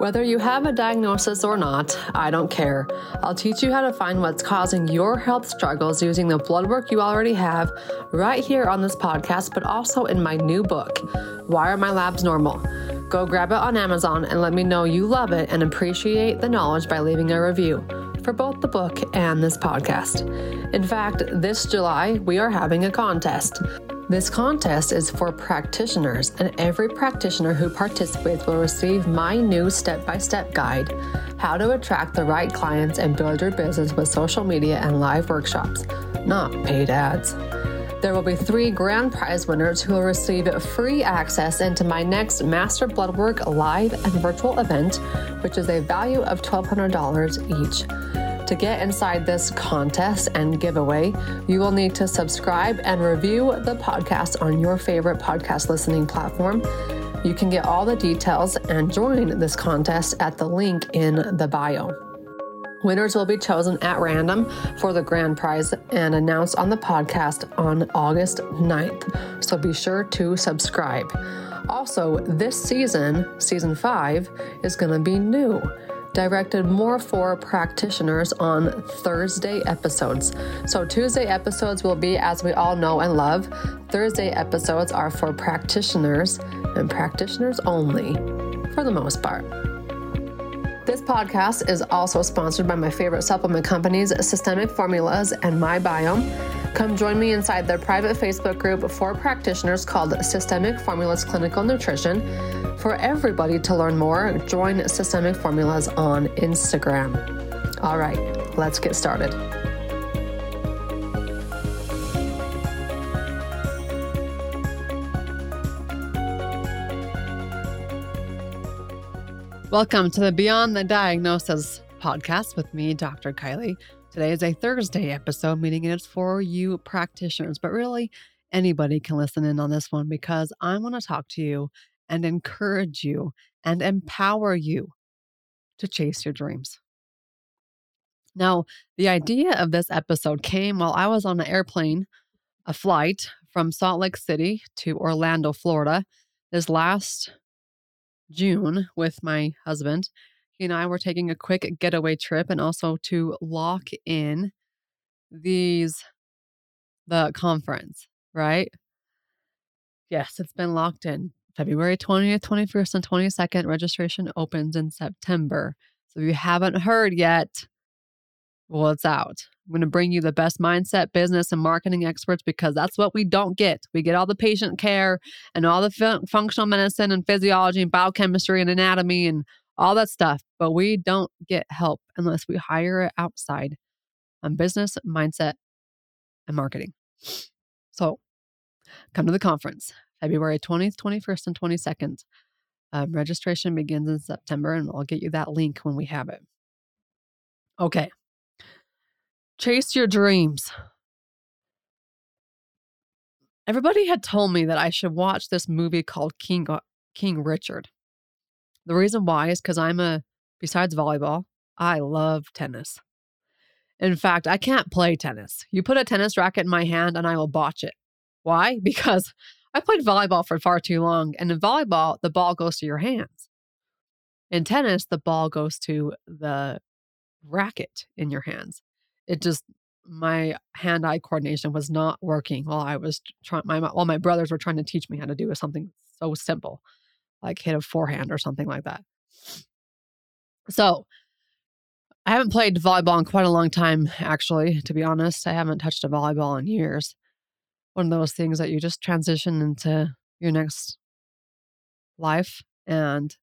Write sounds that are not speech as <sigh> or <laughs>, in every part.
Whether you have a diagnosis or not, I don't care. I'll teach you how to find what's causing your health struggles using the blood work you already have right here on this podcast, but also in my new book, Why Are My Labs Normal? Go grab it on Amazon and let me know you love it and appreciate the knowledge by leaving a review for both the book and this podcast. In fact, this July, we are having a contest. This contest is for practitioners, and every practitioner who participates will receive my new step by step guide How to Attract the Right Clients and Build Your Business with Social Media and Live Workshops, not paid ads. There will be three grand prize winners who will receive free access into my next Master Bloodwork live and virtual event, which is a value of $1,200 each. To get inside this contest and giveaway, you will need to subscribe and review the podcast on your favorite podcast listening platform. You can get all the details and join this contest at the link in the bio. Winners will be chosen at random for the grand prize and announced on the podcast on August 9th. So be sure to subscribe. Also, this season, season five, is going to be new directed more for practitioners on Thursday episodes. So, Tuesday episodes will be, as we all know and love, Thursday episodes are for practitioners and practitioners only for the most part. This podcast is also sponsored by my favorite supplement companies, Systemic Formulas and My Biome. Come join me inside their private Facebook group for practitioners called Systemic Formulas Clinical Nutrition. For everybody to learn more, join Systemic Formulas on Instagram. All right, let's get started. Welcome to the Beyond the Diagnosis podcast with me, Dr. Kylie. Today is a Thursday episode, meaning it's for you practitioners, but really anybody can listen in on this one because I want to talk to you and encourage you and empower you to chase your dreams. Now, the idea of this episode came while I was on an airplane, a flight from Salt Lake City to Orlando, Florida, this last June with my husband. He and I were taking a quick getaway trip and also to lock in these, the conference, right? Yes, it's been locked in. February 20th, 21st, and 22nd. Registration opens in September. So if you haven't heard yet, well, it's out. I'm going to bring you the best mindset, business, and marketing experts because that's what we don't get. We get all the patient care and all the fun- functional medicine and physiology and biochemistry and anatomy and all that stuff, but we don't get help unless we hire it outside on business, mindset, and marketing. So come to the conference February 20th, 21st, and 22nd. Um, registration begins in September, and I'll get you that link when we have it. Okay. Chase your dreams. Everybody had told me that I should watch this movie called King uh, King Richard. The reason why is because I'm a, besides volleyball, I love tennis. In fact, I can't play tennis. You put a tennis racket in my hand and I will botch it. Why? <laughs> Because I played volleyball for far too long. And in volleyball, the ball goes to your hands. In tennis, the ball goes to the racket in your hands. It just, my hand eye coordination was not working while I was trying, my, while my brothers were trying to teach me how to do something so simple, like hit a forehand or something like that. So, I haven't played volleyball in quite a long time, actually, to be honest. I haven't touched a volleyball in years one of those things that you just transition into your next life. And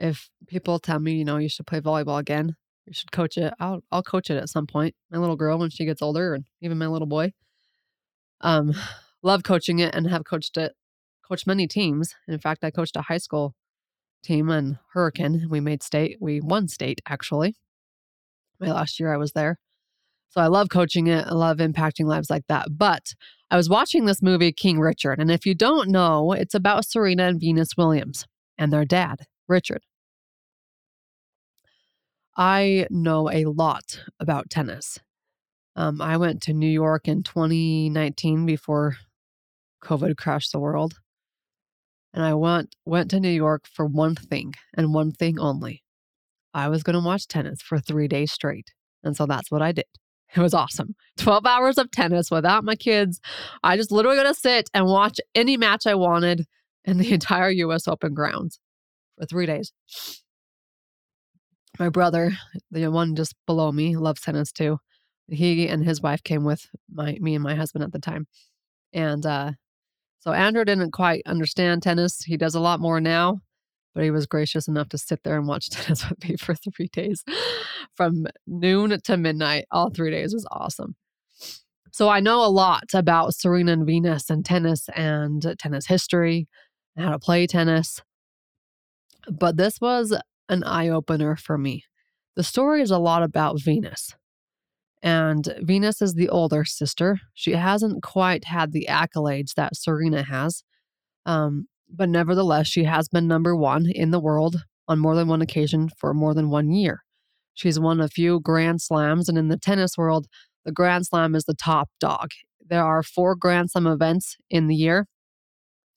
if people tell me, you know, you should play volleyball again, you should coach it. I'll I'll coach it at some point. My little girl when she gets older, and even my little boy. Um, <sighs> love coaching it and have coached it, coached many teams. In fact, I coached a high school team in Hurricane. We made state. We won state actually. My last year I was there. So I love coaching it. I love impacting lives like that. But I was watching this movie, King Richard. And if you don't know, it's about Serena and Venus Williams and their dad, Richard. I know a lot about tennis. Um, I went to New York in 2019 before COVID crashed the world. And I went went to New York for one thing and one thing only. I was going to watch tennis for 3 days straight. And so that's what I did. It was awesome. <laughs> 12 hours of tennis without my kids. I just literally got to sit and watch any match I wanted in the <laughs> entire US Open grounds for 3 days. My brother, the one just below me, loves tennis too. He and his wife came with my me and my husband at the time. And uh so Andrew didn't quite understand tennis. He does a lot more now, but he was gracious enough to sit there and watch <laughs> tennis with me for three days from noon to midnight. All three days was awesome. So I know a lot about Serena and Venus and tennis and tennis history, and how to play tennis. But this was an eye opener for me. The story is a lot about Venus. And Venus is the older sister. She hasn't quite had the accolades that Serena has. Um, but nevertheless, she has been number one in the world on more than one occasion for more than one year. She's won a few Grand Slams, and in the tennis world, the Grand Slam is the top dog. There are four Grand Slam events in the year.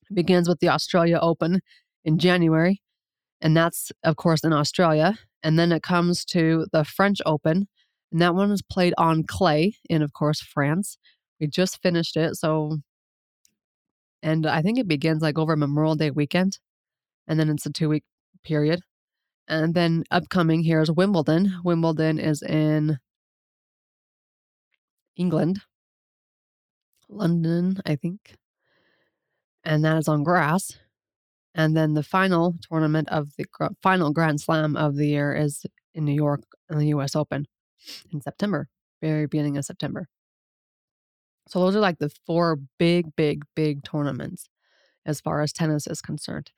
It begins with the Australia Open in January, and that's, of course, in Australia. And then it comes to the French Open, and that one is played on clay in, of course, France. We just finished it. So, and I think it begins like over Memorial Day weekend. And then it's a two week period. And then upcoming here is Wimbledon. Wimbledon is in England, London, I think. And that is on grass. And then the final tournament of the final Grand Slam of the year is in New York in the US Open in September, very beginning of September. So those are like the four big, big, big tournaments as far as tennis is concerned.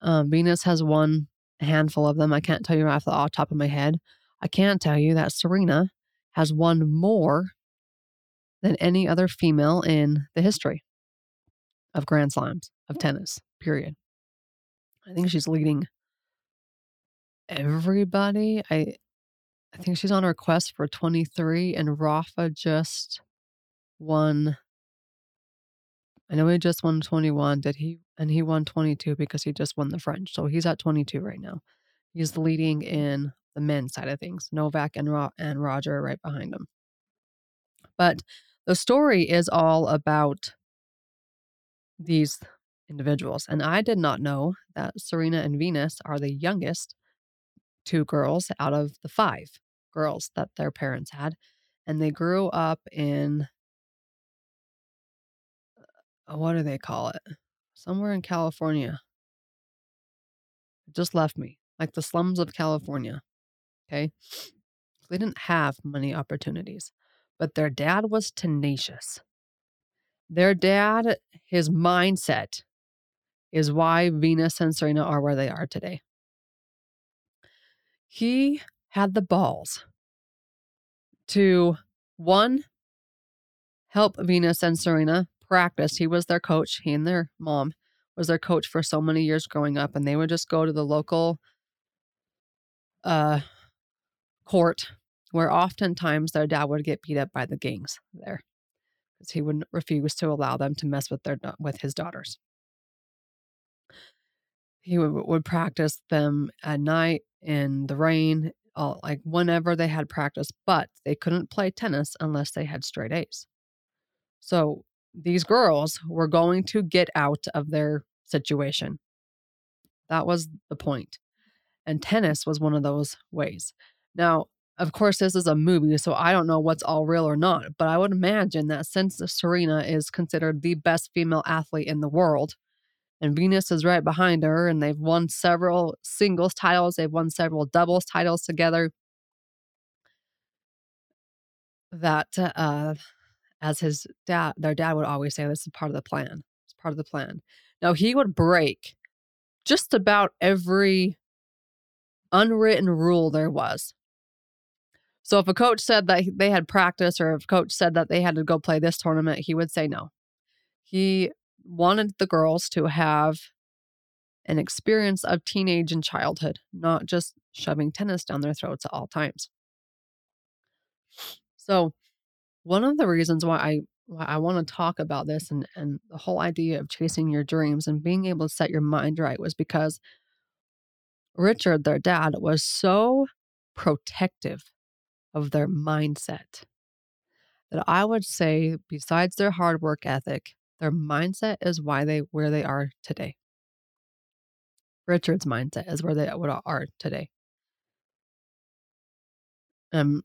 Um, Venus has won a handful of them. I can't tell you off the top of my head. I can tell you that Serena has won more than any other female in the history of Grand Slams of tennis, period. I think she's leading everybody. I I think she's on her quest for 23, and Rafa just won. I know he just won 21. Did he? And he won 22 because he just won the French. So he's at 22 right now. He's leading in the men's side of things. Novak and, Ro- and Roger right behind him. But the story is all about these individuals. And I did not know that Serena and Venus are the youngest two girls out of the five girls that their parents had. And they grew up in, uh, what do they call it? Somewhere in California. It just left me, like the slums of California. Okay. They didn't have many opportunities, but their dad was tenacious. Their dad, his mindset is why Venus and Serena are where they are today. He had the balls to one, help Venus and Serena practice. He was their coach, he and their mom was their coach for so many years growing up, and they would just go to the local uh, court where oftentimes their dad would get beat up by the gangs there because he wouldn't refuse to allow them to mess with their with his daughters. He would, would practice them at night in the rain, all, like whenever they had practice, but they couldn't play tennis unless they had straight A's. So these girls were going to get out of their situation. That was the point. And tennis was one of those ways. Now, of course, this is a movie, so I don't know what's all real or not, but I would imagine that since Serena is considered the best female athlete in the world, and Venus is right behind her, and they've won several singles titles, they've won several doubles titles together. That, uh, as his dad, their dad would always say, this is part of the plan. It's part of the plan. Now, he would break just about every unwritten rule there was. So if a coach said that they had practice or if coach said that they had to go play this tournament, he would say no. He wanted the girls to have an experience of teenage and childhood, not just shoving tennis down their throats at all times. So, one of the reasons why I why I want to talk about this and, and the whole idea of chasing your dreams and being able to set your mind right was because Richard, their dad, was so protective of their mindset that I would say, besides their hard work ethic, their mindset is why they where they are today. Richard's mindset is where they would are today. Um,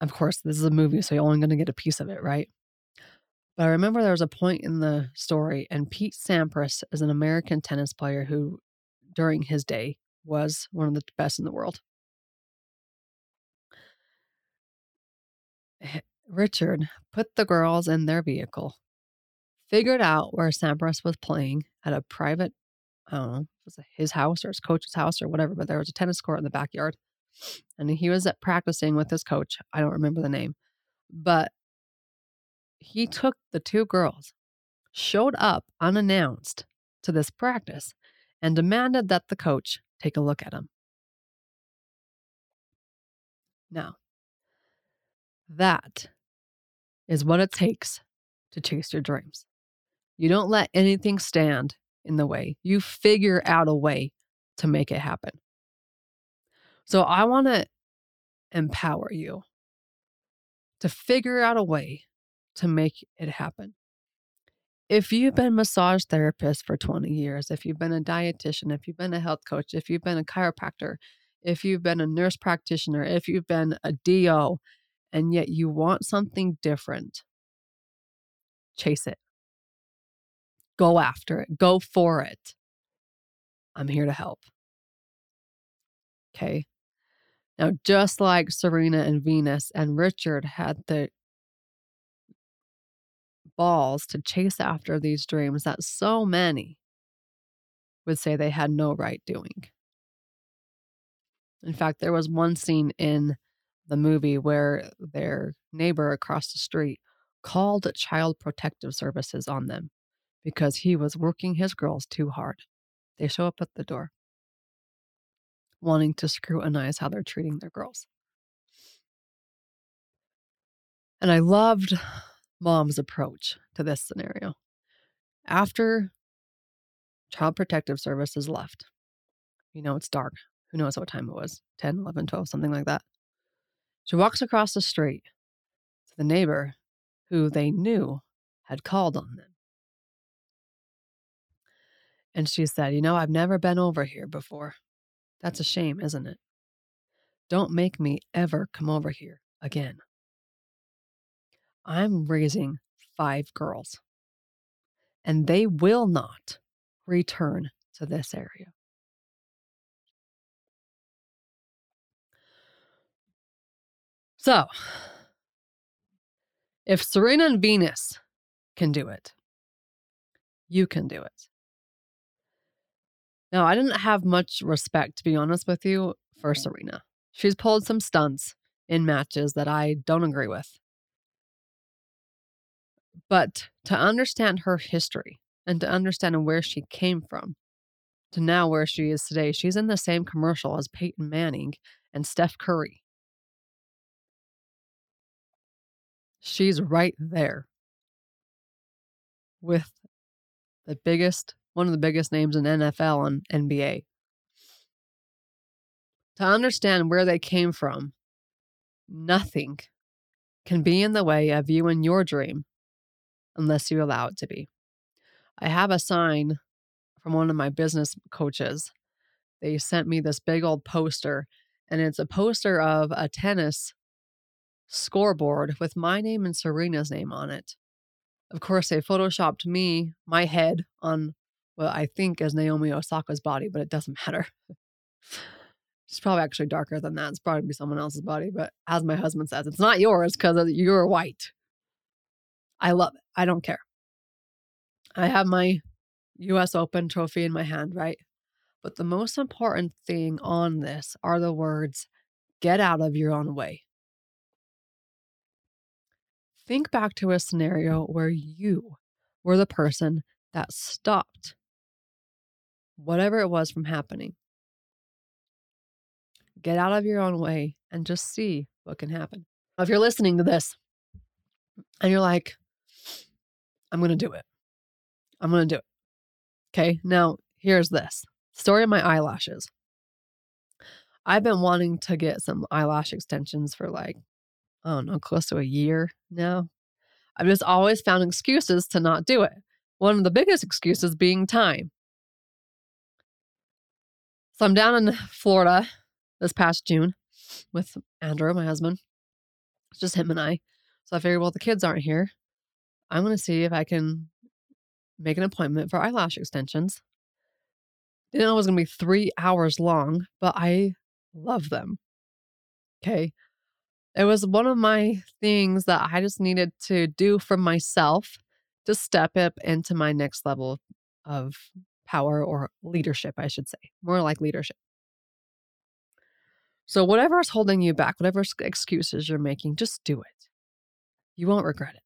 of course, this is a movie, so you're only going to get a piece of it, right? But I remember there was a point in the story, and Pete Sampras is an American tennis player who, during his day, was one of the best in the world. Richard put the girls in their vehicle, figured out where Sampras was playing at a private, I don't know, it was his house or his coach's house or whatever, but there was a tennis court in the backyard. And he was at practicing with his coach. I don't remember the name, but he took the two girls, showed up unannounced to this practice, and demanded that the coach take a look at him. Now, that is what it takes to chase your dreams. You don't let anything stand in the way, you figure out a way to make it happen. So, I want to empower you to figure out a way to make it happen. If you've been a massage therapist for 20 years, if you've been a dietitian, if you've been a health coach, if you've been a chiropractor, if you've been a nurse practitioner, if you've been a DO, and yet you want something different, chase it. Go after it. Go for it. I'm here to help. Okay. Now, just like Serena and Venus and Richard had the balls to chase after these dreams that so many would say they had no right doing. In fact, there was one scene in the movie where their neighbor across the street called Child Protective Services on them because he was working his girls too hard. They show up at the door wanting to scrutinize how they're treating their girls. And I loved mom's approach to this scenario. After Child Protective Services left, you know, it's dark. Who knows what time it was 10, 11, 12, something like that. She walks across the street to the neighbor who they knew had called on them. And she said, You know, I've never been over here before. That's a shame, isn't it? Don't make me ever come over here again. I'm raising five girls, and they will not return to this area. So, if Serena and Venus can do it, you can do it. Now, I didn't have much respect, to be honest with you, for Serena. She's pulled some stunts in matches that I don't agree with. But to understand her history and to understand where she came from to now where she is today, she's in the same commercial as Peyton Manning and Steph Curry. She's right there with the biggest, one of the biggest names in NFL and NBA. To understand where they came from, nothing can be in the way of you and your dream unless you allow it to be. I have a sign from one of my business coaches. They sent me this big old poster, and it's a poster of a tennis scoreboard with my name and Serena's name on it. Of course, they photoshopped me, my head, on what I think is Naomi Osaka's body, but it doesn't matter. It's probably actually darker than that. It's probably someone else's body, but as my husband says, it's not yours because you're white. I love it. I don't care. I have my US Open trophy in my hand, right? But the most important thing on this are the words get out of your own way. Think back to a scenario where you were the person that stopped whatever it was from happening. Get out of your own way and just see what can happen. If you're listening to this and you're like, I'm going to do it. I'm going to do it. Okay. Now, here's this story of my eyelashes. I've been wanting to get some eyelash extensions for like, I don't know, close to a year now. I've just always found excuses to not do it. One of the biggest excuses being time. So I'm down in Florida this past June with Andrew, my husband. It's just him and I. So I figured, well, the kids aren't here. I'm going to see if I can make an appointment for eyelash extensions. Didn't know it was going to be three hours long, but I love them. Okay. It was one of my things that I just needed to do for myself to step up into my next level of power or leadership, I should say, more like leadership. So, whatever is holding you back, whatever excuses you're making, just do it. You won't regret it.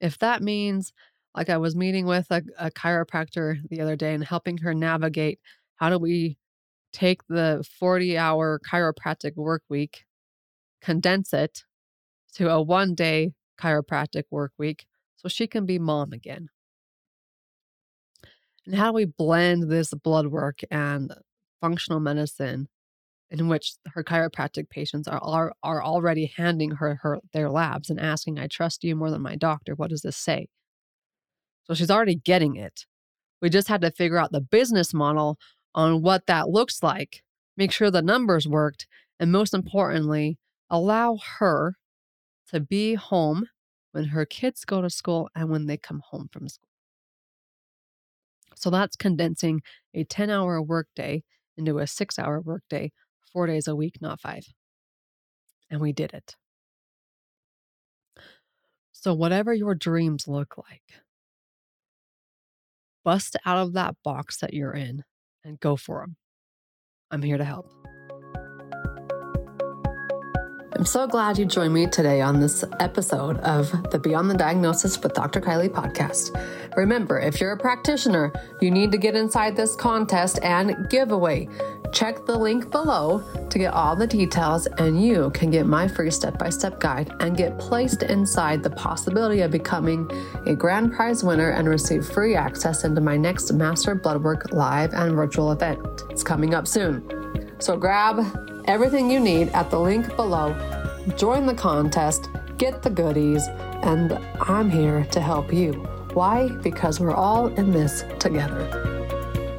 If that means, like I was meeting with a, a chiropractor the other day and helping her navigate how do we take the 40 hour chiropractic work week, condense it to a one day chiropractic work week so she can be mom again. And how do we blend this blood work and functional medicine in which her chiropractic patients are, are, are already handing her, her their labs and asking, I trust you more than my doctor. What does this say? So she's already getting it. We just had to figure out the business model on what that looks like, make sure the numbers worked, and most importantly, allow her to be home when her kids go to school and when they come home from school. So that's condensing a 10 hour workday into a six hour workday four days a week, not five. And we did it. So, whatever your dreams look like, bust out of that box that you're in and go for them. I'm here to help. I'm so glad you joined me today on this episode of the Beyond the Diagnosis with Dr. Kylie podcast. Remember, if you're a practitioner, you need to get inside this contest and giveaway. Check the link below to get all the details, and you can get my free step by step guide and get placed inside the possibility of becoming a grand prize winner and receive free access into my next Master Bloodwork live and virtual event. It's coming up soon. So grab everything you need at the link below, join the contest, get the goodies, and I'm here to help you. Why? Because we're all in this together.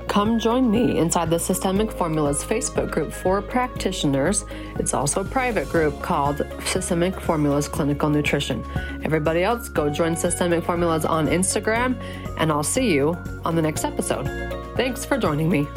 Come join me inside the Systemic Formulas Facebook group for practitioners. It's also a private group called Systemic Formulas Clinical Nutrition. Everybody else, go join Systemic Formulas on Instagram, and I'll see you on the next episode. Thanks for joining me.